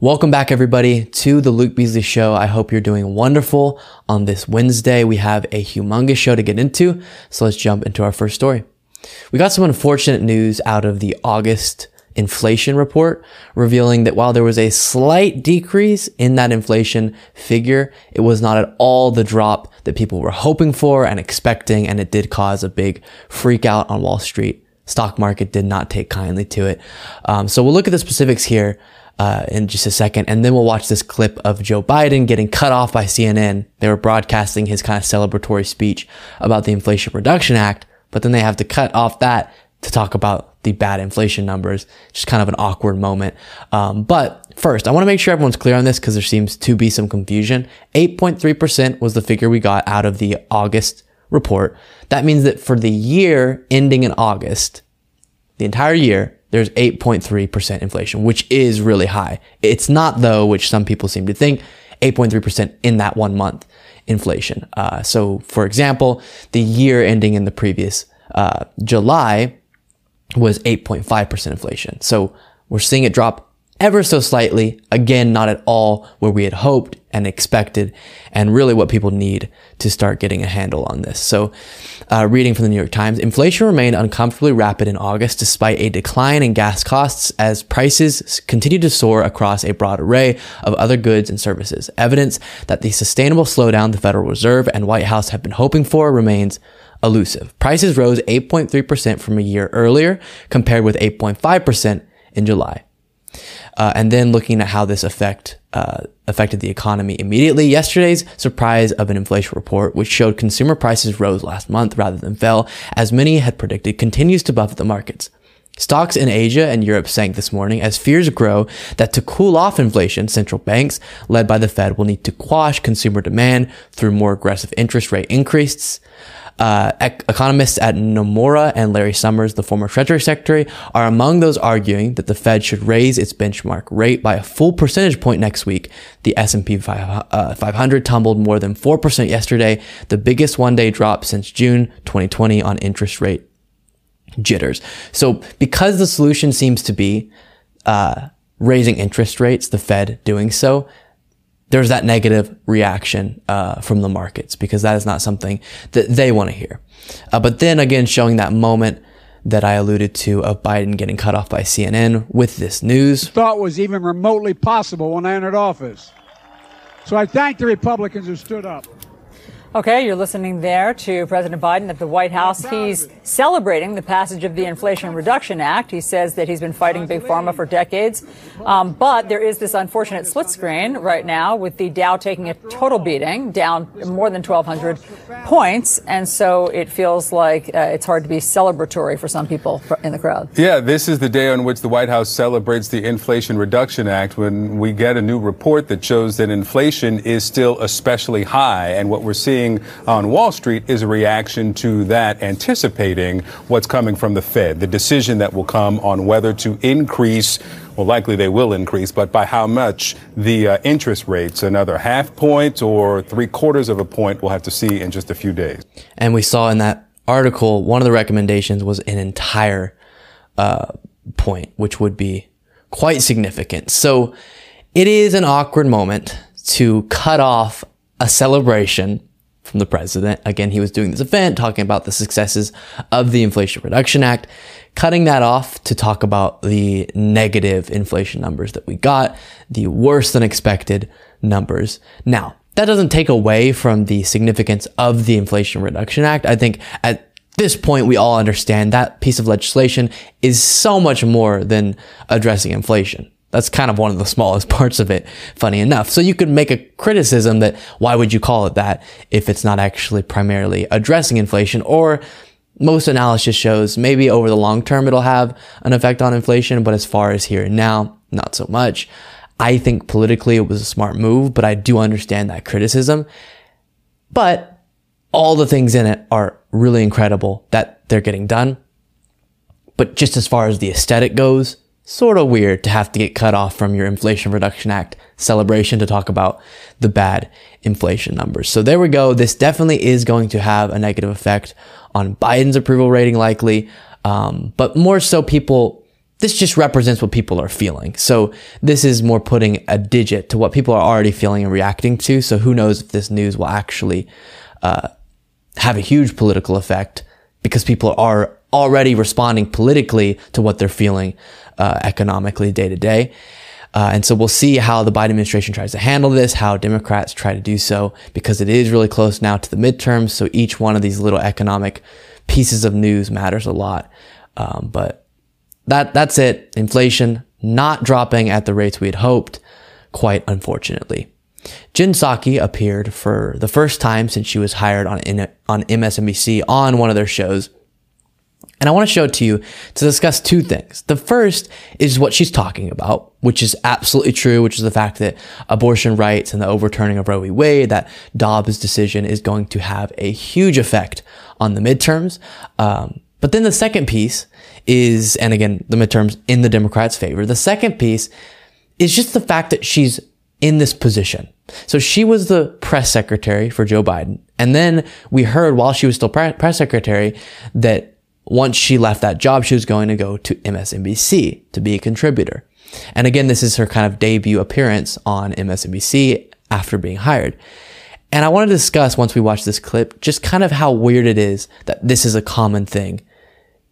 Welcome back, everybody, to the Luke Beasley Show. I hope you're doing wonderful on this Wednesday. We have a humongous show to get into, so let's jump into our first story. We got some unfortunate news out of the August inflation report, revealing that while there was a slight decrease in that inflation figure, it was not at all the drop that people were hoping for and expecting, and it did cause a big freak out on Wall Street. Stock market did not take kindly to it. Um, so we'll look at the specifics here uh, in just a second. And then we'll watch this clip of Joe Biden getting cut off by CNN. They were broadcasting his kind of celebratory speech about the Inflation Reduction Act, but then they have to cut off that to talk about the bad inflation numbers. Just kind of an awkward moment. Um, but first, I want to make sure everyone's clear on this because there seems to be some confusion. 8.3% was the figure we got out of the August report. That means that for the year ending in August, the entire year, there's 8.3% inflation, which is really high. It's not, though, which some people seem to think, 8.3% in that one month inflation. Uh, so, for example, the year ending in the previous uh, July was 8.5% inflation. So, we're seeing it drop ever so slightly. Again, not at all where we had hoped and expected, and really what people need to start getting a handle on this. So, uh, reading from the New York Times, inflation remained uncomfortably rapid in August despite a decline in gas costs as prices continued to soar across a broad array of other goods and services. Evidence that the sustainable slowdown the Federal Reserve and White House have been hoping for remains elusive. Prices rose 8.3% from a year earlier, compared with 8.5% in July. Uh, and then looking at how this affect uh, affected the economy immediately. Yesterday's surprise of an inflation report, which showed consumer prices rose last month rather than fell, as many had predicted, continues to buffet the markets. Stocks in Asia and Europe sank this morning as fears grow that to cool off inflation, central banks, led by the Fed, will need to quash consumer demand through more aggressive interest rate increases. Uh, ec- economists at Nomura and Larry Summers, the former Treasury Secretary, are among those arguing that the Fed should raise its benchmark rate by a full percentage point next week. The S&P 500 uh, tumbled more than 4% yesterday, the biggest one-day drop since June 2020 on interest rate jitters. So because the solution seems to be uh, raising interest rates, the Fed doing so, there's that negative reaction uh, from the markets because that is not something that they want to hear. Uh, but then again, showing that moment that I alluded to of Biden getting cut off by CNN with this news. Thought was even remotely possible when I entered office. So I thank the Republicans who stood up. Okay, you're listening there to President Biden at the White House. He's celebrating the passage of the Inflation Reduction Act. He says that he's been fighting Big Pharma for decades. Um, but there is this unfortunate split screen right now with the Dow taking a total beating, down more than 1,200 points. And so it feels like uh, it's hard to be celebratory for some people in the crowd. Yeah, this is the day on which the White House celebrates the Inflation Reduction Act when we get a new report that shows that inflation is still especially high. And what we're seeing seeing on Wall Street is a reaction to that, anticipating what's coming from the Fed, the decision that will come on whether to increase well, likely they will increase, but by how much the uh, interest rates, another half point or three quarters of a point, we'll have to see in just a few days. And we saw in that article, one of the recommendations was an entire uh, point, which would be quite significant. So it is an awkward moment to cut off a celebration from the president. Again, he was doing this event talking about the successes of the Inflation Reduction Act, cutting that off to talk about the negative inflation numbers that we got, the worse than expected numbers. Now, that doesn't take away from the significance of the Inflation Reduction Act. I think at this point, we all understand that piece of legislation is so much more than addressing inflation. That's kind of one of the smallest parts of it, funny enough. So you could make a criticism that why would you call it that if it's not actually primarily addressing inflation or most analysis shows maybe over the long term it'll have an effect on inflation, but as far as here and now, not so much. I think politically it was a smart move, but I do understand that criticism. But all the things in it are really incredible that they're getting done. But just as far as the aesthetic goes, sort of weird to have to get cut off from your Inflation Reduction Act celebration to talk about the bad inflation numbers. So there we go. This definitely is going to have a negative effect on Biden's approval rating, likely, um, but more so people this just represents what people are feeling. So this is more putting a digit to what people are already feeling and reacting to. So who knows if this news will actually uh, have a huge political effect because people are already responding politically to what they're feeling uh, economically day to day. Uh, and so we'll see how the Biden administration tries to handle this, how Democrats try to do so, because it is really close now to the midterms. So each one of these little economic pieces of news matters a lot. Um, but that that's it. Inflation not dropping at the rates we had hoped, quite unfortunately. Jen Psaki appeared for the first time since she was hired on on MSNBC on one of their shows. And I want to show it to you to discuss two things. The first is what she's talking about, which is absolutely true, which is the fact that abortion rights and the overturning of Roe v. Wade, that Dobbs decision is going to have a huge effect on the midterms. Um, but then the second piece is, and again, the midterms in the Democrats' favor. The second piece is just the fact that she's in this position. So she was the press secretary for Joe Biden. And then we heard while she was still press secretary that once she left that job, she was going to go to MSNBC to be a contributor. And again, this is her kind of debut appearance on MSNBC after being hired. And I want to discuss once we watch this clip, just kind of how weird it is that this is a common thing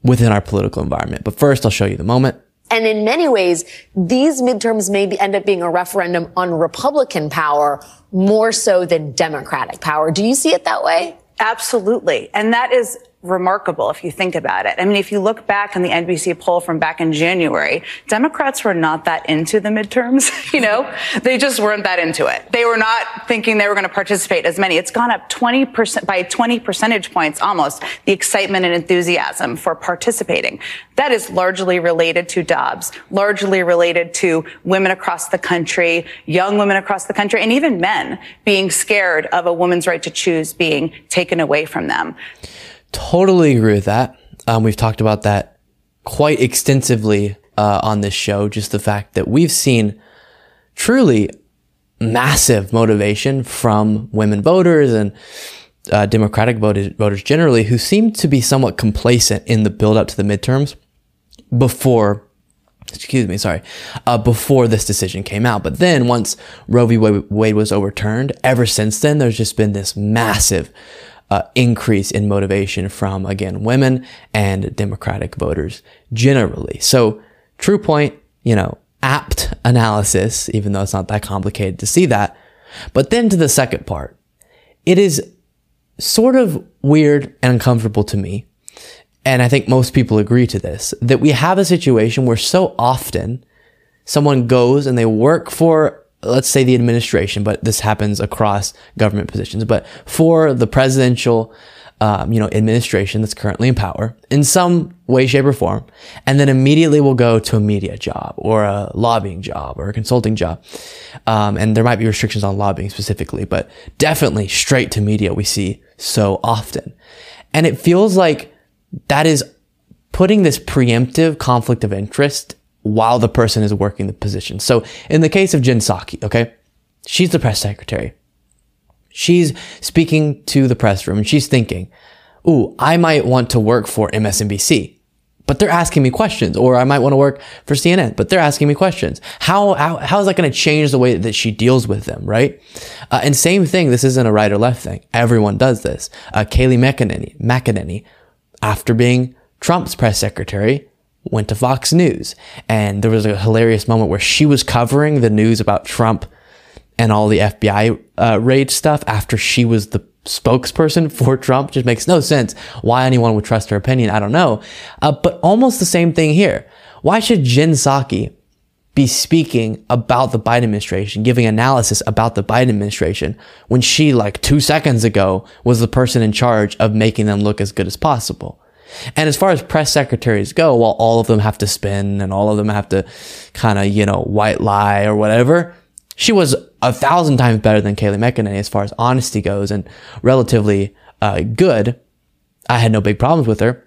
within our political environment. But first, I'll show you the moment. And in many ways, these midterms may be, end up being a referendum on Republican power more so than Democratic power. Do you see it that way? Absolutely. And that is remarkable if you think about it. I mean, if you look back on the NBC poll from back in January, Democrats were not that into the midterms, you know? they just weren't that into it. They were not thinking they were going to participate as many. It's gone up 20% by 20 percentage points almost, the excitement and enthusiasm for participating. That is largely related to Dobbs, largely related to women across the country, young women across the country, and even men being scared of a woman's right to choose being taken away from them. Totally agree with that. Um, we've talked about that quite extensively uh, on this show. Just the fact that we've seen truly massive motivation from women voters and uh, Democratic voters, voters generally who seem to be somewhat complacent in the build up to the midterms before excuse me, sorry, uh, before this decision came out. But then once Roe v. Wade was overturned, ever since then, there's just been this massive uh, increase in motivation from, again, women and Democratic voters generally. So, true point, you know, apt analysis, even though it's not that complicated to see that. But then to the second part, it is sort of weird and uncomfortable to me. And I think most people agree to this that we have a situation where so often someone goes and they work for let's say the administration, but this happens across government positions, but for the presidential, um, you know, administration that's currently in power in some way, shape, or form, and then immediately will go to a media job or a lobbying job or a consulting job. Um, and there might be restrictions on lobbying specifically, but definitely straight to media we see so often. And it feels like that is putting this preemptive conflict of interest while the person is working the position. So in the case of Jen Psaki, okay, she's the press secretary. She's speaking to the press room and she's thinking, ooh, I might want to work for MSNBC, but they're asking me questions, or I might want to work for CNN, but they're asking me questions. How, how, how is that going to change the way that she deals with them, right? Uh, and same thing, this isn't a right or left thing. Everyone does this. Uh, Kayleigh McEnany, McEnany, after being Trump's press secretary, went to Fox News. And there was a hilarious moment where she was covering the news about Trump and all the FBI uh, raid stuff after she was the spokesperson for Trump. Just makes no sense why anyone would trust her opinion. I don't know. Uh, but almost the same thing here. Why should Jen Psaki be speaking about the Biden administration, giving analysis about the Biden administration when she, like two seconds ago, was the person in charge of making them look as good as possible? And as far as press secretaries go, while all of them have to spin and all of them have to kind of, you know, white lie or whatever, she was a thousand times better than Kayleigh McEnany as far as honesty goes and relatively uh, good. I had no big problems with her.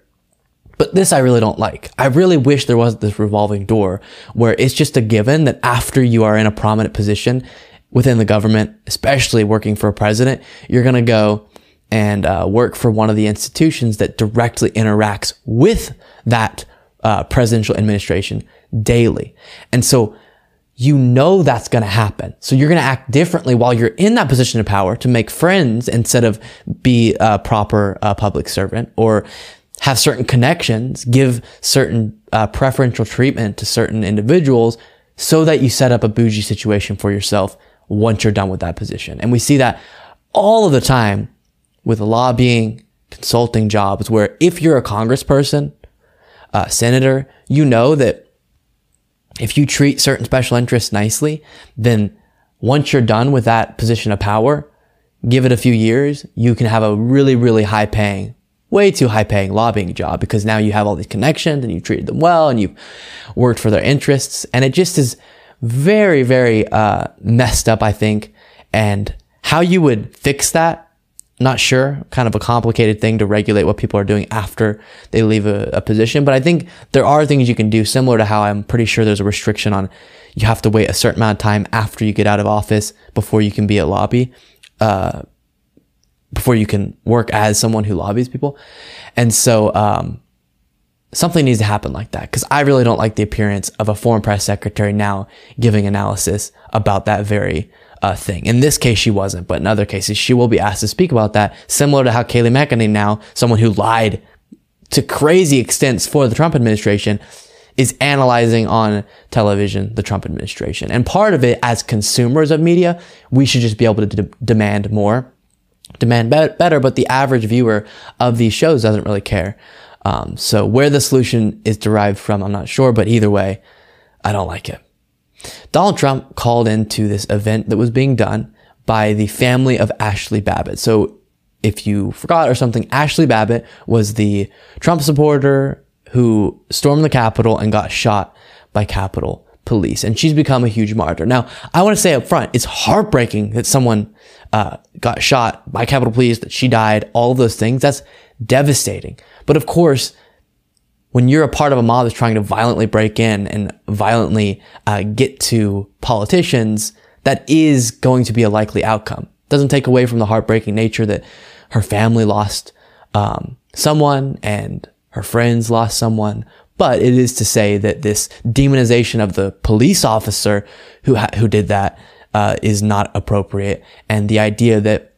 But this I really don't like. I really wish there wasn't this revolving door where it's just a given that after you are in a prominent position within the government, especially working for a president, you're going to go and uh, work for one of the institutions that directly interacts with that uh, presidential administration daily. And so you know that's going to happen. So you're going to act differently while you're in that position of power to make friends instead of be a proper uh, public servant or have certain connections, give certain uh, preferential treatment to certain individuals so that you set up a bougie situation for yourself once you're done with that position. And we see that all of the time with lobbying, consulting jobs, where if you're a congressperson, a senator, you know that if you treat certain special interests nicely, then once you're done with that position of power, give it a few years, you can have a really, really high paying, way too high paying lobbying job because now you have all these connections and you treated them well and you've worked for their interests. And it just is very, very uh, messed up, I think. And how you would fix that not sure. Kind of a complicated thing to regulate what people are doing after they leave a, a, position. But I think there are things you can do similar to how I'm pretty sure there's a restriction on you have to wait a certain amount of time after you get out of office before you can be a lobby, uh, before you can work as someone who lobbies people. And so, um, something needs to happen like that because I really don't like the appearance of a foreign press secretary now giving analysis about that very uh, thing. In this case, she wasn't, but in other cases, she will be asked to speak about that, similar to how Kayleigh McEnany now, someone who lied to crazy extents for the Trump administration, is analyzing on television the Trump administration. And part of it, as consumers of media, we should just be able to demand more, demand be- better, but the average viewer of these shows doesn't really care. Um, so where the solution is derived from, I'm not sure, but either way, I don't like it. Donald Trump called into this event that was being done by the family of Ashli Babbitt. So if you forgot or something, Ashli Babbitt was the Trump supporter who stormed the Capitol and got shot by Capitol police. And she's become a huge martyr. Now, I want to say up front, it's heartbreaking that someone uh, got shot by Capitol police, that she died, all of those things. That's devastating. But of course, when you're a part of a mob that's trying to violently break in and violently uh, get to politicians, that is going to be a likely outcome. Doesn't take away from the heartbreaking nature that her family lost um, someone and her friends lost someone. But it is to say that this demonization of the police officer who ha- who did that uh, is not appropriate, and the idea that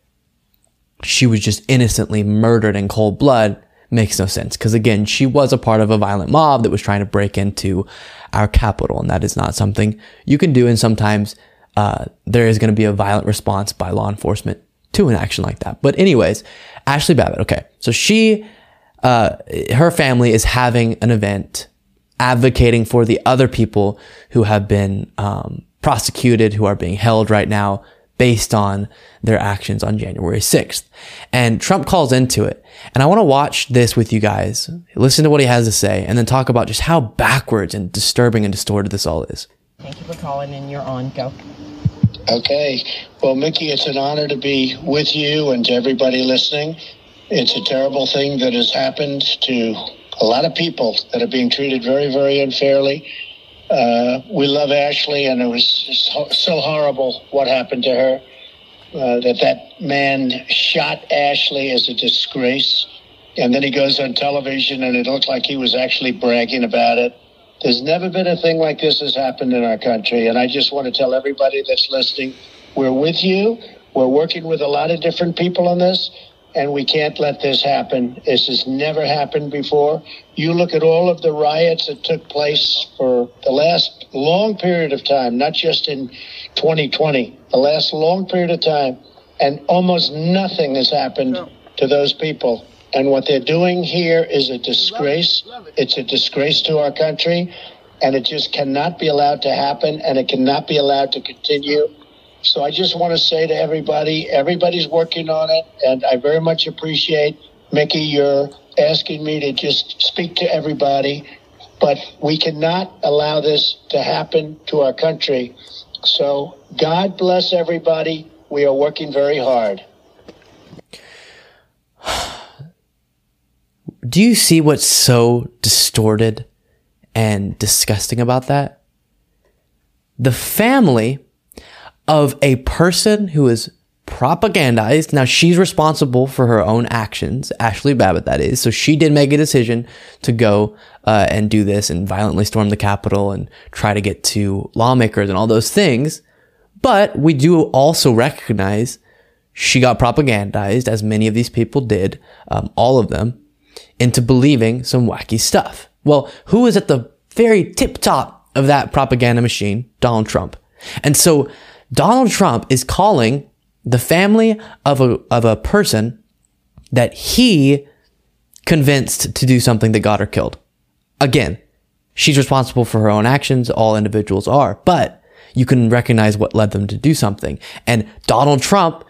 she was just innocently murdered in cold blood makes no sense. Because again, she was a part of a violent mob that was trying to break into our Capitol, and that is not something you can do. And sometimes uh, there is going to be a violent response by law enforcement to an action like that. But anyways, Ashli Babbitt. Okay, so she, uh, her family is having an event advocating for the other people who have been um, prosecuted, who are being held right now based on their actions on January 6th. And Trump calls into it. And I want to watch this with you guys, listen to what he has to say, and then talk about just how backwards and disturbing and distorted this all is. Thank you for calling and you're on. Go. Okay. Well, Mickey, it's an honor to be with you and to everybody listening. It's a terrible thing that has happened to a lot of people that are being treated very, very unfairly. Uh, we love Ashli, and it was so horrible what happened to her. Uh, that that man shot Ashli as a disgrace, and then he goes on television, and it looked like he was actually bragging about it. There's never been a thing like this has happened in our country, and I just want to tell everybody that's listening, we're with you. We're working with a lot of different people on this and we can't let this happen. This has never happened before. You look at all of the riots that took place for the last long period of time, not just in 2020, the last long period of time, and almost nothing has happened to those people. And what they're doing here is a disgrace. It's a disgrace to our country, and it just cannot be allowed to happen, and it cannot be allowed to continue. So I just want to say to everybody, everybody's working on it, and I very much appreciate Mickey. You're asking me to just speak to everybody, but we cannot allow this to happen to our country. So God bless everybody. We are working very hard. Do you see what's so distorted and disgusting about that? The family of a person who is propagandized. Now she's responsible for her own actions, Ashli Babbitt, that is. So she did make a decision to go uh, and do this and violently storm the Capitol and try to get to lawmakers and all those things. But we do also recognize she got propagandized, as many of these people did, um, all of them, into believing some wacky stuff. Well, who is at the very tip top of that propaganda machine? Donald Trump. And so Donald Trump is calling the family of a, of a person that he convinced to do something that got her killed. Again, she's responsible for her own actions. All individuals are, but you can recognize what led them to do something. And Donald Trump,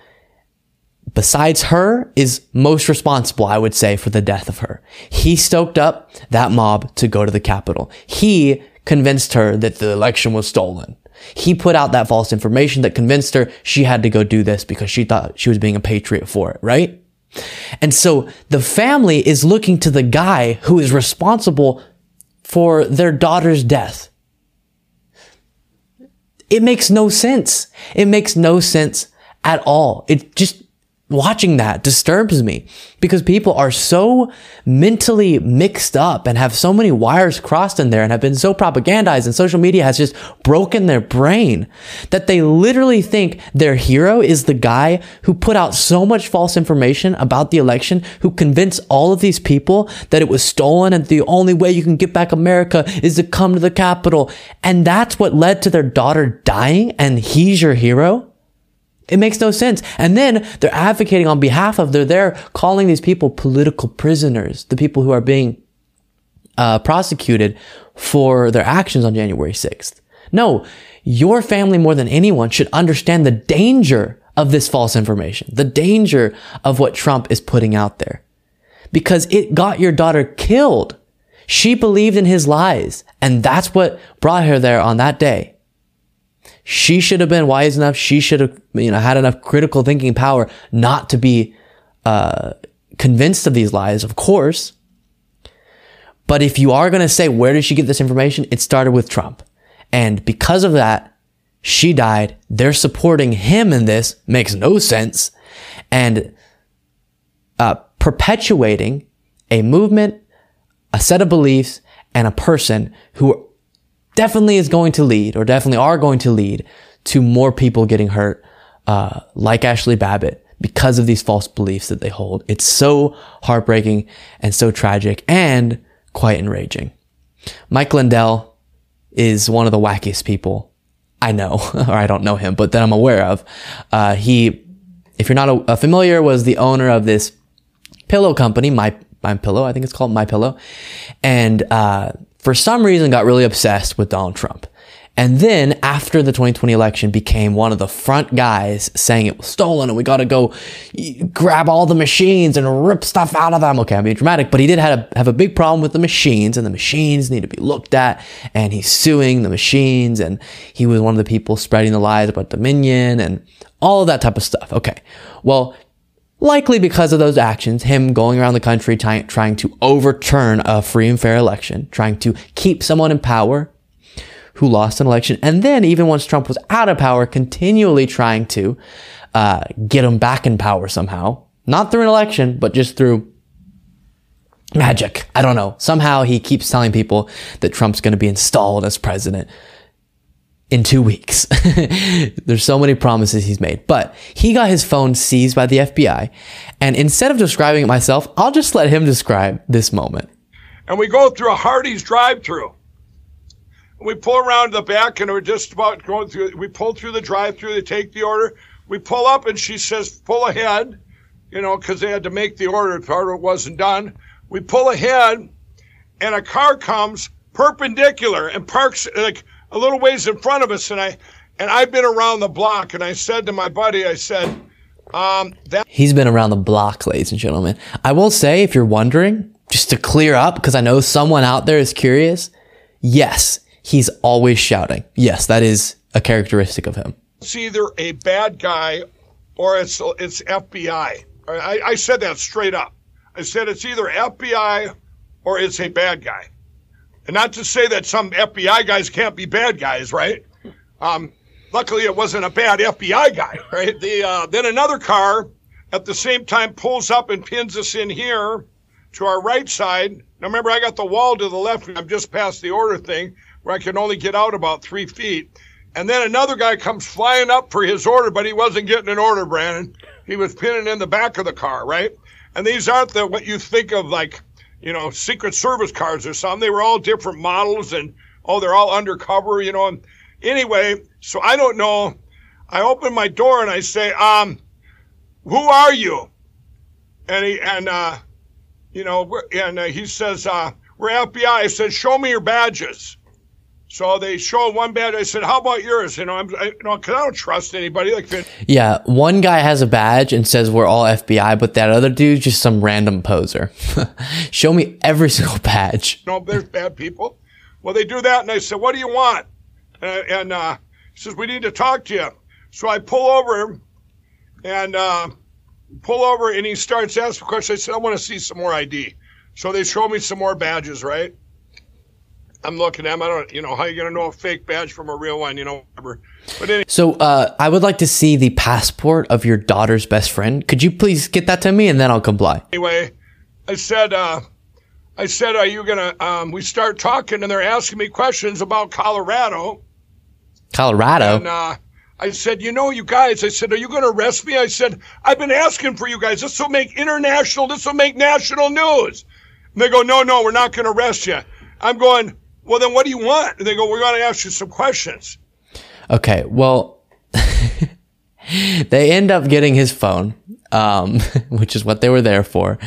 besides her, is most responsible, I would say, for the death of her. He stoked up that mob to go to the Capitol. He convinced her that the election was stolen. He put out that false information that convinced her she had to go do this because she thought she was being a patriot for it, right? And so the family is looking to the guy who is responsible for their daughter's death. It makes no sense. It makes no sense at all. It just watching that disturbs me because people are so mentally mixed up and have so many wires crossed in there and have been so propagandized and social media has just broken their brain that they literally think their hero is the guy who put out so much false information about the election, who convinced all of these people that it was stolen and the only way you can get back America is to come to the Capitol. And that's what led to their daughter dying and he's your hero. It makes no sense. And then they're advocating on behalf of, they're there calling these people political prisoners, the people who are being uh, prosecuted for their actions on January 6th. No, your family more than anyone should understand the danger of this false information, the danger of what Trump is putting out there. Because it got your daughter killed. She believed in his lies, and that's what brought her there on that day. She should have been wise enough. She should have, you know, had enough critical thinking power not to be uh, convinced of these lies, of course. But if you are going to say, where did she get this information? It started with Trump. And because of that, she died. They're supporting him in this. Makes no sense. And uh, perpetuating a movement, a set of beliefs, and a person who definitely is going to lead or definitely are going to lead to more people getting hurt, uh, like Ashli Babbitt because of these false beliefs that they hold. It's so heartbreaking and so tragic and quite enraging. Mike Lindell is one of the wackiest people I know, or I don't know him, but that I'm aware of. Uh, he, if you're not a, a familiar, was the owner of this pillow company, My My Pillow, I think it's called My Pillow, and uh, for some reason got really obsessed with Donald Trump. And then after the 2020 election became one of the front guys saying it was stolen and we got to go grab all the machines and rip stuff out of them. Okay, I'm being dramatic, but he did have a, have a big problem with the machines and the machines need to be looked at and he's suing the machines and he was one of the people spreading the lies about Dominion and all of that type of stuff. Okay. Well, likely because of those actions, him going around the country ty- trying to overturn a free and fair election, trying to keep someone in power who lost an election, and then even once Trump was out of power, continually trying to uh, get him back in power somehow, not through an election, but just through magic. I don't know. Somehow he keeps telling people that Trump's going to be installed as president in two weeks. There's so many promises he's made. But he got his phone seized by the FBI. And instead of describing it myself, I'll just let him describe this moment. And we go through a Hardee's drive through. We pull around the back and we're just about going through. We pull through the drive through, they take the order. We pull up and she says, pull ahead, you know, because they had to make the order. Of it wasn't done. We pull ahead and a car comes perpendicular and parks like a little ways in front of us, and I and I've been around the block, and I said to my buddy, I said, um, that he's been around the block, ladies and gentlemen. I will say, if you're wondering, just to clear up, because I know someone out there is curious. Yes, he's always shouting. Yes, that is a characteristic of him. It's either a bad guy or it's it's FBI. I, I said that straight up. I said it's either FBI or it's a bad guy. And not to say that some FBI guys can't be bad guys, right? Um, luckily it wasn't a bad FBI guy, right? The uh, then another car at the same time pulls up and pins us in here to our right side. Now remember, I got the wall to the left, and I'm just past the order thing where I can only get out about three feet. And then another guy comes flying up for his order, but he wasn't getting an order, Brandon. He was pinning in the back of the car, right? And these aren't the what you think of like, you know, Secret Service cars or something. They were all different models and oh, they're all undercover, you know. And anyway, so I don't know. I open my door and I say, um, who are you? And he and uh, you know, and uh, he says, uh, we're FBI. I said, show me your badges. So they show one badge. I said, "How about yours?" You know, I'm, I, you know, because I don't trust anybody. Like, yeah, one guy has a badge and says we're all FBI, but that other dude's just some random poser. show me every single badge. No, there's bad people. Well, they do that, and I said, "What do you want?" And, and uh, he says, "We need to talk to you." So I pull over and uh, pull over, and he starts asking questions. I said, "I want to see some more ID." So they show me some more badges, right? I'm looking at them. I don't, you know, how you going to know a fake badge from a real one, you know, whatever. But anyway. So uh, I would like to see the passport of your daughter's best friend. Could you please get that to me and then I'll comply? Anyway, I said, uh, I said, are you going to, um, we start talking and they're asking me questions about Colorado. Colorado? And, uh, I said, you know, you guys, I said, are you going to arrest me? I said, I've been asking for you guys. This will make international, this will make national news. And they go, no, no, we're not going to arrest you. I'm going, well, then what do you want? And they go, we're going to ask you some questions. Okay, well, they end up getting his phone, um, which is what they were there for.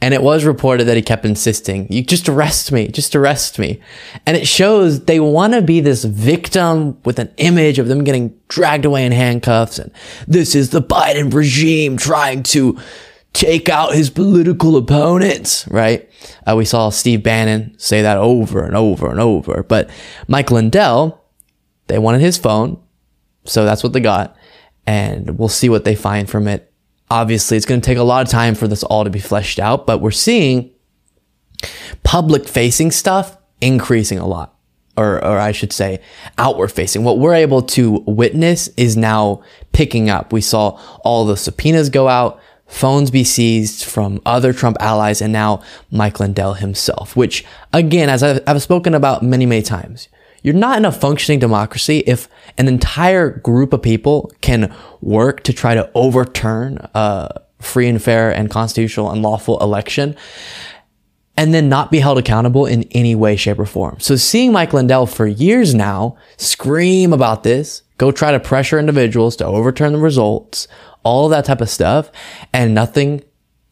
And it was reported that he kept insisting, you just arrest me, just arrest me. And it shows they want to be this victim with an image of them getting dragged away in handcuffs. And this is the Biden regime trying to take out his political opponents, right? Uh, we saw Steve Bannon say that over and over and over. But Mike Lindell, they wanted his phone, so that's what they got. And we'll see what they find from it. Obviously, it's going to take a lot of time for this all to be fleshed out, but we're seeing public facing stuff increasing a lot. Or, or I should say, outward facing. What we're able to witness is now picking up. We saw all the subpoenas go out phones be seized from other Trump allies and now Mike Lindell himself, which again, as I've, spoken about many, many times, you're not in a functioning democracy if an entire group of people can work to try to overturn a free and fair and constitutional and lawful election and then not be held accountable in any way, shape, or form. So seeing Mike Lindell for years now scream about this, go try to pressure individuals to overturn the results, all that type of stuff, and nothing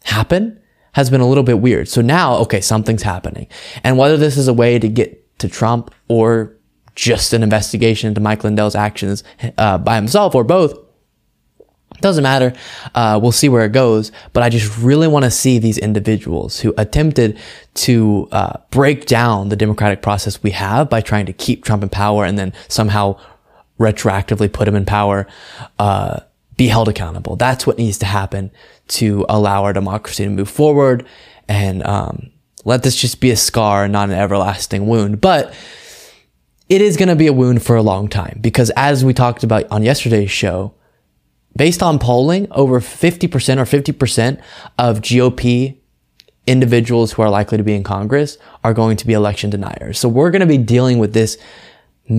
happened has been a little bit weird. So now, okay, something's happening. And whether this is a way to get to Trump or just an investigation into Mike Lindell's actions uh, by himself or both, doesn't matter. Uh, we'll see where it goes. But I just really want to see these individuals who attempted to uh, break down the democratic process we have by trying to keep Trump in power and then somehow retroactively put him in power. Uh, be held accountable. That's what needs to happen to allow our democracy to move forward and um, let this just be a scar, not an everlasting wound. But it is going to be a wound for a long time because as we talked about on yesterday's show, based on polling, over 50% or 50% of GOP individuals who are likely to be in Congress are going to be election deniers. So we're going to be dealing with this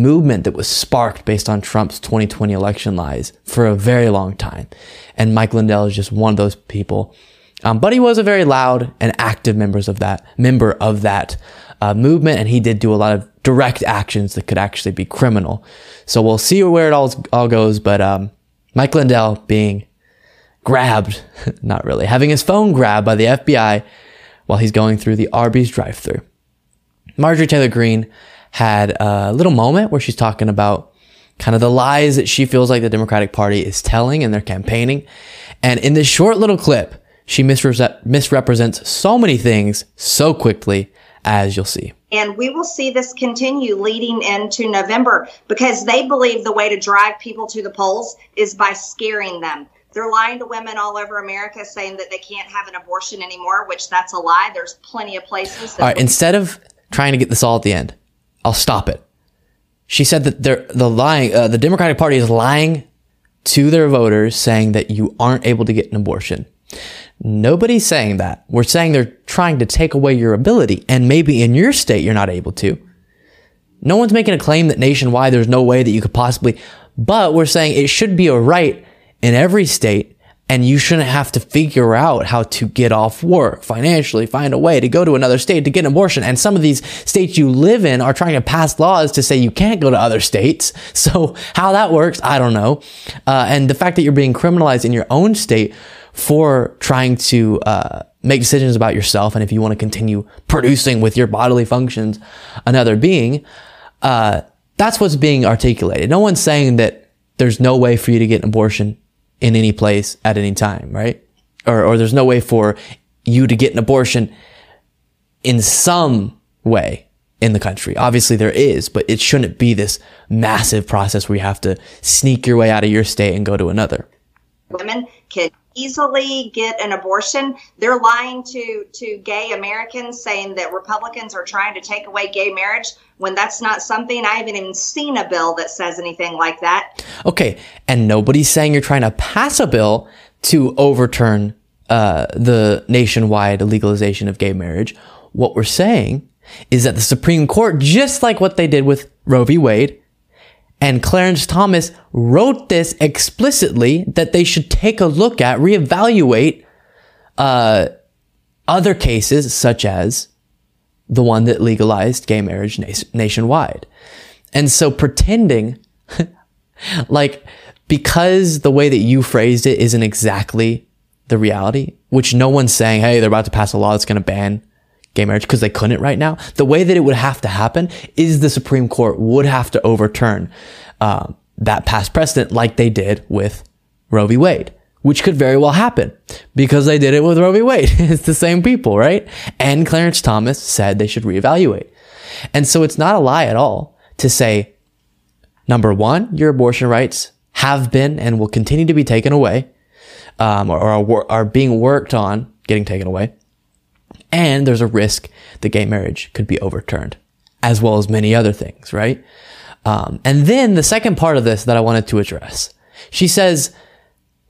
movement that was sparked based on Trump's 2020 election lies for a very long time. And Mike Lindell is just one of those people. Um, but he was a very loud and active members of that member of that uh, movement, and he did do a lot of direct actions that could actually be criminal. So we'll see where it all all goes. But um, Mike Lindell being grabbed, not really, having his phone grabbed by the FBI while he's going through the Arby's drive-through. Marjorie Taylor Greene had a little moment where she's talking about kind of the lies that she feels like the Democratic Party is telling in their campaigning. And in this short little clip, she misrepresents so many things so quickly, as you'll see. And we will see this continue leading into November because they believe the way to drive people to the polls is by scaring them. They're lying to women all over America saying that they can't have an abortion anymore, which that's a lie. There's plenty of places. all right, instead of trying to get this all at the end, I'll stop it. she said that they're the lying, uh, the Democratic Party is lying to their voters, saying that you aren't able to get an abortion. Nobody's saying that. We're saying they're trying to take away your ability, and maybe in your state you're not able to. No one's making a claim that nationwide there's no way that you could possibly, but we're saying it should be a right in every state and you shouldn't have to figure out how to get off work financially, find a way to go to another state to get an abortion. And some of these states you live in are trying to pass laws to say you can't go to other states. So how that works, I don't know. Uh, and the fact that you're being criminalized in your own state for trying to uh, make decisions about yourself and if you want to continue producing with your bodily functions another being, uh, that's what's being articulated. No one's saying that there's no way for you to get an abortion in any place at any time, right? Or, or there's no way for you to get an abortion in some way in the country. Obviously there is, but it shouldn't be this massive process where you have to sneak your way out of your state and go to another. Women easily get an abortion. They're lying to to gay Americans saying that Republicans are trying to take away gay marriage when that's not something I haven't even seen a bill that says anything like that. Okay, and nobody's saying you're trying to pass a bill to overturn uh, the nationwide legalization of gay marriage. What we're saying is that the Supreme Court, just like what they did with Roe v. Wade, and Clarence Thomas wrote this explicitly that they should take a look at, reevaluate uh, other cases, such as the one that legalized gay marriage nationwide. And so pretending like because the way that you phrased it isn't exactly the reality, which no one's saying, hey, they're about to pass a law that's going to ban gay marriage because they couldn't right now. The way that it would have to happen is the Supreme Court would have to overturn uh, that past precedent like they did with Roe v. Wade which could very well happen because they did it with Roe v. Wade. it's the same people, right? And Clarence Thomas said they should reevaluate. And so it's not a lie at all to say, number one, your abortion rights have been and will continue to be taken away, um, or, or are, are being worked on getting taken away. And there's a risk that gay marriage could be overturned, as well as many other things, right? Um, and then the second part of this that I wanted to address, she says,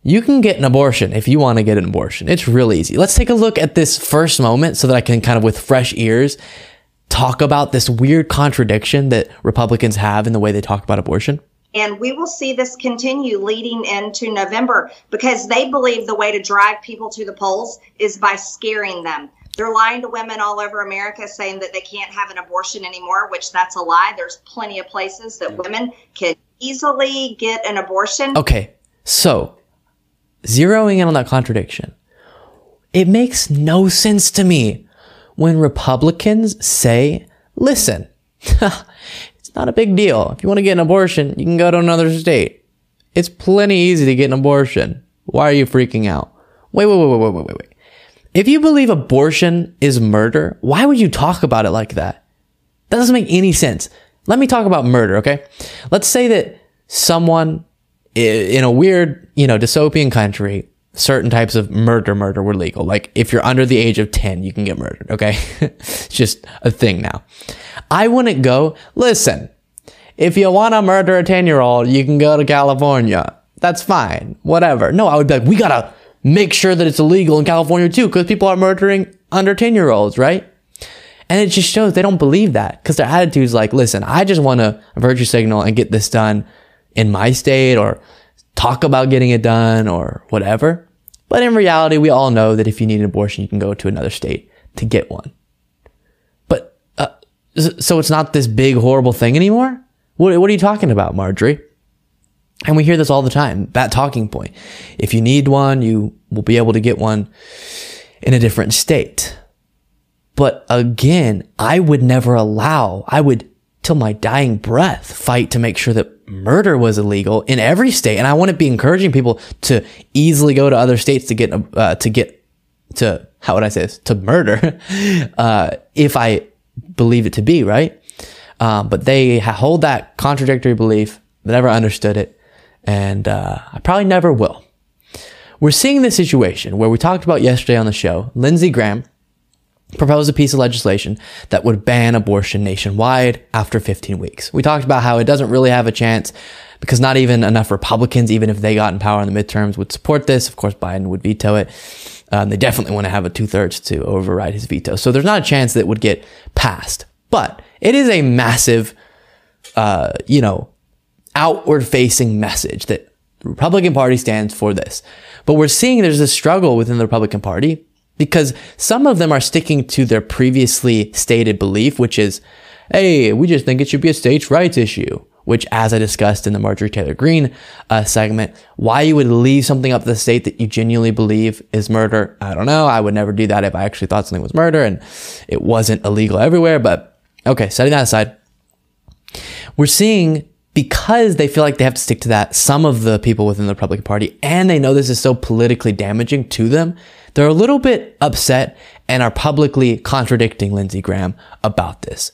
you can get an abortion if you want to get an abortion. It's really easy. Let's take a look at this first moment so that I can kind of with fresh ears talk about this weird contradiction that Republicans have in the way they talk about abortion. And we will see this continue leading into November because they believe the way to drive people to the polls is by scaring them. They're lying to women all over America saying that they can't have an abortion anymore, which that's a lie. There's plenty of places that women can easily get an abortion. Okay. So zeroing in on that contradiction, it makes no sense to me when Republicans say, listen, it's not a big deal. If you want to get an abortion, you can go to another state. It's plenty easy to get an abortion. Why are you freaking out? Wait, wait, wait, wait, wait, wait, wait. If you believe abortion is murder, why would you talk about it like that? That doesn't make any sense. Let me talk about murder, okay? Let's say that someone in a weird, you know, dystopian country, certain types of murder murder were legal. Like if you're under the age of 10, you can get murdered, okay? it's just a thing now. I wouldn't go, listen, if you want to murder a 10 year old, you can go to California. That's fine. Whatever. No, I would be like, we gotta make sure that it's illegal in California too, because people are murdering under 10 year olds, right? And it just shows they don't believe that because their attitude is like, listen, I just want to virtue signal and get this done in my state or talk about getting it done or whatever. But in reality, we all know that if you need an abortion, you can go to another state to get one. But, uh, so it's not this big, horrible thing anymore? What, what are you talking about, Marjorie? And we hear this all the time, that talking point. If you need one, you will be able to get one in a different state. But again, I would never allow, I would till my dying breath fight to make sure that murder was illegal in every state. And I wouldn't be encouraging people to easily go to other states to get, uh, to get, to, how would I say this? To murder, uh, if I believe it to be, right? Um, but they hold that contradictory belief. Never understood it. And, uh, I probably never will. We're seeing this situation where we talked about yesterday on the show, Lindsey Graham proposed a piece of legislation that would ban abortion nationwide after 15 weeks. We talked about how it doesn't really have a chance because not even enough Republicans, even if they got in power in the midterms, would support this. Of course, Biden would veto it. Um, they definitely want to have a two thirds to override his veto. So there's not a chance that it would get passed. But it is a massive, uh, you know, outward facing message that the Republican Party stands for this. But we're seeing there's a struggle within the Republican Party because some of them are sticking to their previously stated belief, which is, hey, we just think it should be a states' rights issue. Which, as I discussed in the Marjorie Taylor Greene uh, segment, why you would leave something up to the state that you genuinely believe is murder, I don't know. I would never do that if I actually thought something was murder and it wasn't illegal everywhere. But okay, setting that aside, we're seeing because they feel like they have to stick to that, some of the people within the Republican Party, and they know this is so politically damaging to them, they're a little bit upset and are publicly contradicting Lindsey Graham about this.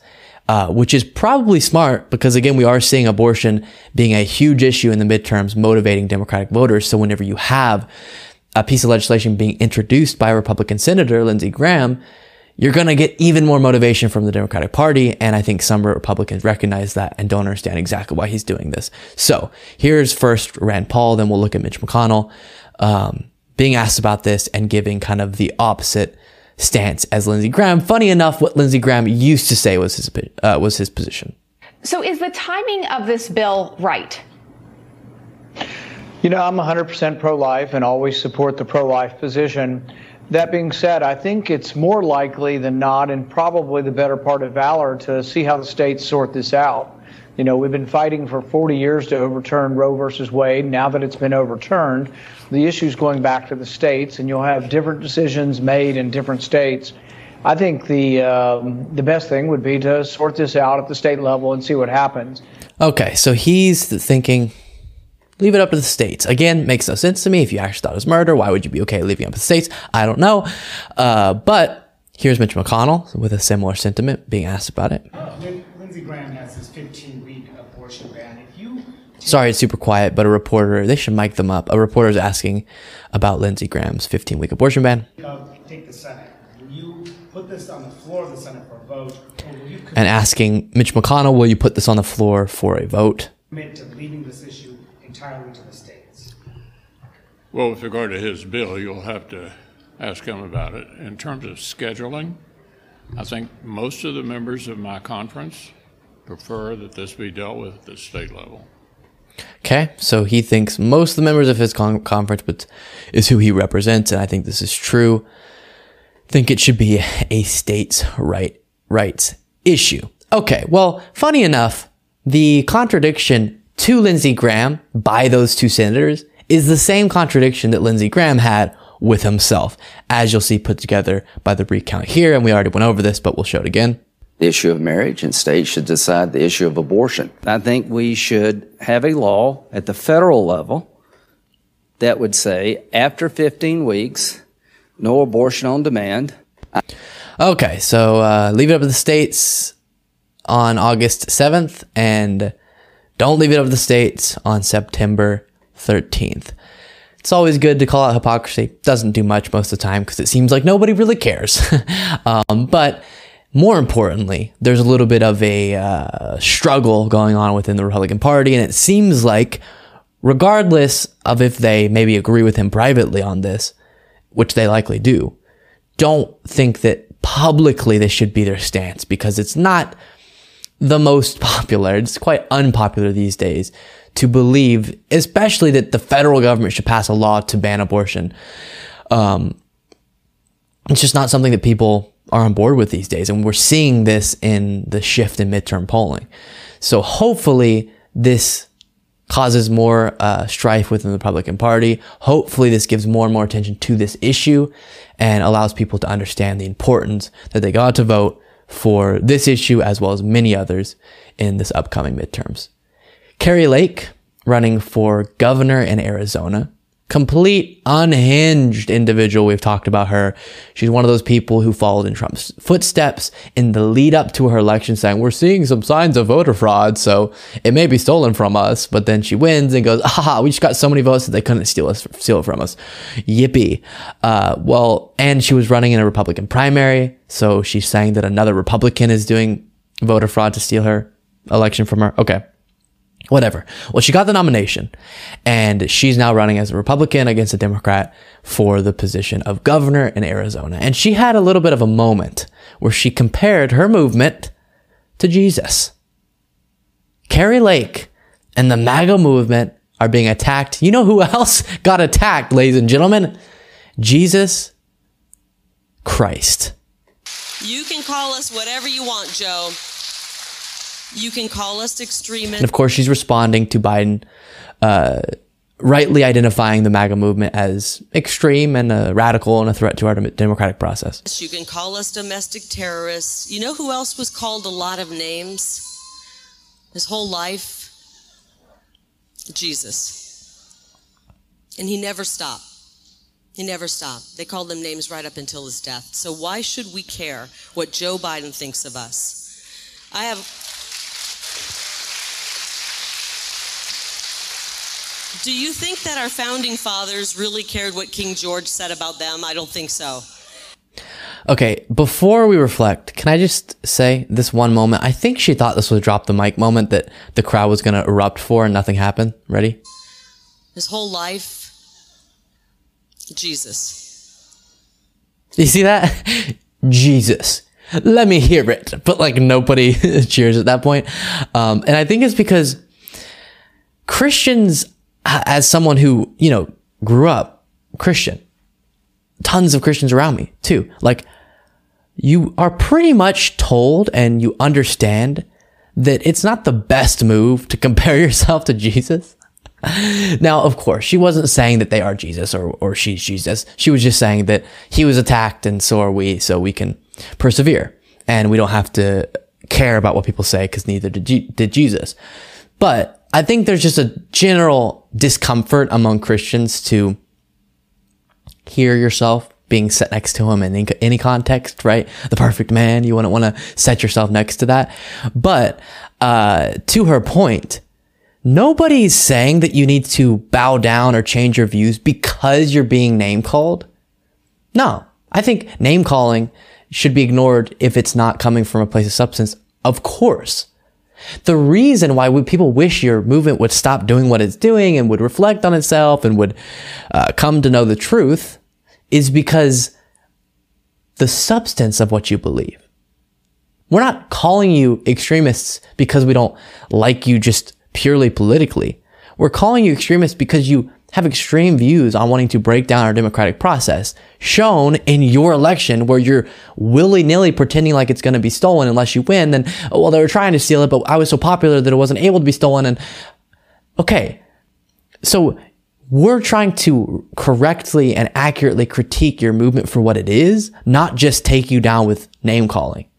Uh, which is probably smart because again, we are seeing abortion being a huge issue in the midterms, motivating Democratic voters. So whenever you have a piece of legislation being introduced by a Republican senator, Lindsey Graham, you're going to get even more motivation from the Democratic Party. And I think some Republicans recognize that and don't understand exactly why he's doing this. So here's first Rand Paul, then we'll look at Mitch McConnell um, being asked about this and giving kind of the opposite stance as Lindsey Graham. Funny enough, what Lindsey Graham used to say was his uh, was his position. So, is the timing of this bill right? You know, I'm 100% pro-life and always support the pro-life position. That being said, I think it's more likely than not, and probably the better part of valor, to see how the states sort this out. You know, we've been fighting for 40 years to overturn Roe versus Wade. Now that it's been overturned, the issue's going back to the states, and you'll have different decisions made in different states. I think the um, the best thing would be to sort this out at the state level and see what happens. Okay, so he's thinking, leave it up to the states. Again, makes no sense to me. If you actually thought it was murder, why would you be okay leaving it up to the states? I don't know. Uh, but here's Mitch McConnell with a similar sentiment being asked about it. Lindsey Graham has this 15 week abortion ban. If you Sorry, it's super quiet, but a reporter, they should mic them up. A reporter is asking about Lindsey Graham's 15 week abortion ban. take the Senate, will you put this on the floor of the Senate for a vote, or will you And asking Mitch McConnell, will you put this on the floor for a vote? to leaving this issue entirely to the states? Well, with regard to his bill, you'll have to ask him about it. In terms of scheduling, I think most of the members of my conference prefer that this be dealt with at the state level. Okay, so he thinks most of the members of his con- conference but is who he represents, and I think this is true. Think it should be a states' right rights issue. Okay, well, funny enough, the contradiction to Lindsey Graham by those two senators is the same contradiction that Lindsey Graham had with himself, as you'll see put together by the recount here, and we already went over this, but we'll show it again. the issue of marriage, and states should decide the issue of abortion. I think we should have a law at the federal level that would say after 15 weeks, no abortion on demand. Okay, so uh, leave it up to the states on August 7th, and don't leave it up to the states on September 13th. It's always good to call out hypocrisy. Doesn't do much most of the time because it seems like nobody really cares. um, but more importantly, there's a little bit of a uh, struggle going on within the Republican Party, and it seems like, regardless of if they maybe agree with him privately on this, which they likely do, don't think that publicly this should be their stance because it's not the most popular. It's quite unpopular these days to believe, especially that the federal government should pass a law to ban abortion. Um, it's just not something that people are on board with these days. And we're seeing this in the shift in midterm polling. So hopefully this causes more uh, strife within the Republican Party. Hopefully this gives more and more attention to this issue and allows people to understand the importance that they got to vote for this issue as well as many others in this upcoming midterms. Kari Lake running for governor in Arizona complete unhinged individual. We've talked about her. She's one of those people who followed in Trump's footsteps in the lead up to her election, saying, We're seeing some signs of voter fraud, so it may be stolen from us. But then she wins and goes, Ah, we just got so many votes that they couldn't steal us, steal it from us. Yippee. Uh, well, and she was running in a Republican primary, so she's saying that another Republican is doing voter fraud to steal her election from her. Okay whatever. Well, she got the nomination and she's now running as a Republican against a Democrat for the position of governor in Arizona. And she had a little bit of a moment where she compared her movement to Jesus. Kari Lake and the MAGA movement are being attacked. You know who else got attacked, ladies and gentlemen? Jesus Christ. You can call us whatever you want, Joe. You can call us extremists. And of course, she's responding to Biden, uh, rightly identifying the MAGA movement as extreme and a radical and a threat to our democratic process. You can call us domestic terrorists. You know who else was called a lot of names his whole life? Jesus. And he never stopped. He never stopped. They called him names right up until his death. So why should we care what Joe Biden thinks of us? I have Do you think that our founding fathers really cared what King George said about them? I don't think so. Okay, before we reflect, can I just say this one moment? I think she thought this was drop the mic moment that the crowd was going to erupt for and nothing happened. Ready? His whole life, Jesus. You see that? Jesus. Let me hear it. But like nobody cheers at that point. Um, and I think it's because Christians as someone who, you know, grew up Christian, tons of Christians around me too. Like, you are pretty much told and you understand that it's not the best move to compare yourself to Jesus. now, of course, she wasn't saying that they are Jesus or, or she's Jesus. She was just saying that he was attacked and so are we, so we can persevere and we don't have to care about what people say because neither did, G- did Jesus. But I think there's just a general discomfort among Christians to hear yourself being set next to him in any context, right? The perfect man. You wouldn't want to set yourself next to that. But uh, to her point, nobody's saying that you need to bow down or change your views because you're being name called. No, I think name calling should be ignored if it's not coming from a place of substance. Of course. The reason why people wish your movement would stop doing what it's doing and would reflect on itself and would uh, come to know the truth is because the substance of what you believe. We're not calling you extremists because we don't like you just purely politically. We're calling you extremists because you have extreme views on wanting to break down our democratic process, shown in your election where you're willy nilly pretending like it's going to be stolen unless you win. Then, oh, well, they were trying to steal it, but I was so popular that it wasn't able to be stolen. And okay, so we're trying to correctly and accurately critique your movement for what it is, not just take you down with name calling.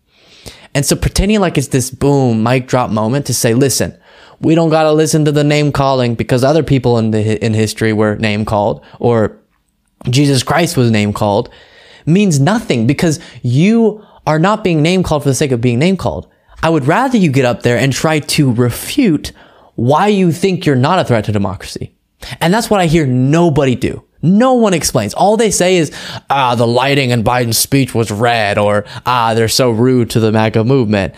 And so pretending like it's this boom, mic drop moment to say, listen, we don't got to listen to the name calling because other people in the in history were name called or Jesus Christ was name called means nothing because you are not being name called for the sake of being name called. I would rather you get up there and try to refute why you think you're not a threat to democracy. And that's what I hear nobody do. No one explains. All they say is, ah, the lighting in Biden's speech was red, or ah, they're so rude to the MAGA movement.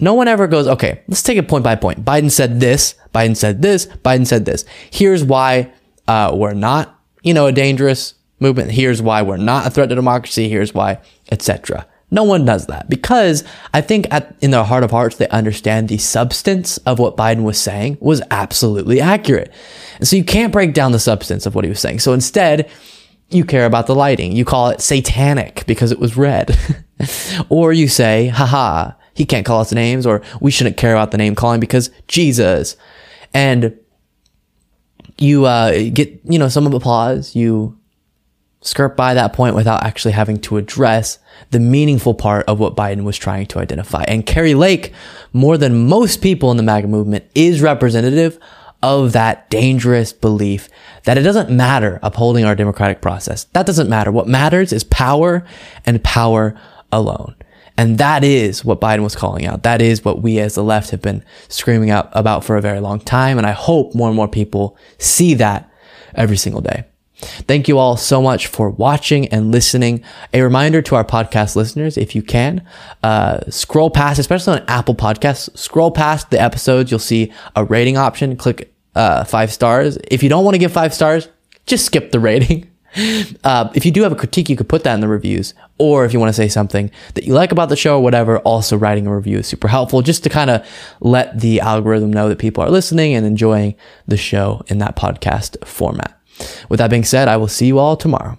No one ever goes, okay, let's take it point by point. Biden said this, Biden said this, Biden said this. Here's why uh, we're not, you know, a dangerous movement. Here's why we're not a threat to democracy. Here's why, etc. No one does that because I think at, in their heart of hearts, they understand the substance of what Biden was saying was absolutely accurate. And so you can't break down the substance of what he was saying. So instead, you care about the lighting. You call it satanic because it was red. or you say, haha, he can't call us names, or we shouldn't care about the name calling because Jesus. And you uh, get, you know, some applause. You skirt by that point without actually having to address the meaningful part of what Biden was trying to identify. And Kari Lake, more than most people in the MAGA movement, is representative of that dangerous belief that it doesn't matter upholding our democratic process. That doesn't matter. What matters is power and power alone. And that is what Biden was calling out. That is what we as the left have been screaming out about for a very long time. And I hope more and more people see that every single day. Thank you all so much for watching and listening. A reminder to our podcast listeners, if you can, uh, scroll past, especially on Apple Podcasts, scroll past the episodes. You'll see a rating option. Click uh, five stars. If you don't want to give five stars, just skip the rating. Uh, if you do have a critique, you could put that in the reviews. Or if you want to say something that you like about the show or whatever, also writing a review is super helpful just to kind of let the algorithm know that people are listening and enjoying the show in that podcast format. With that being said, I will see you all tomorrow.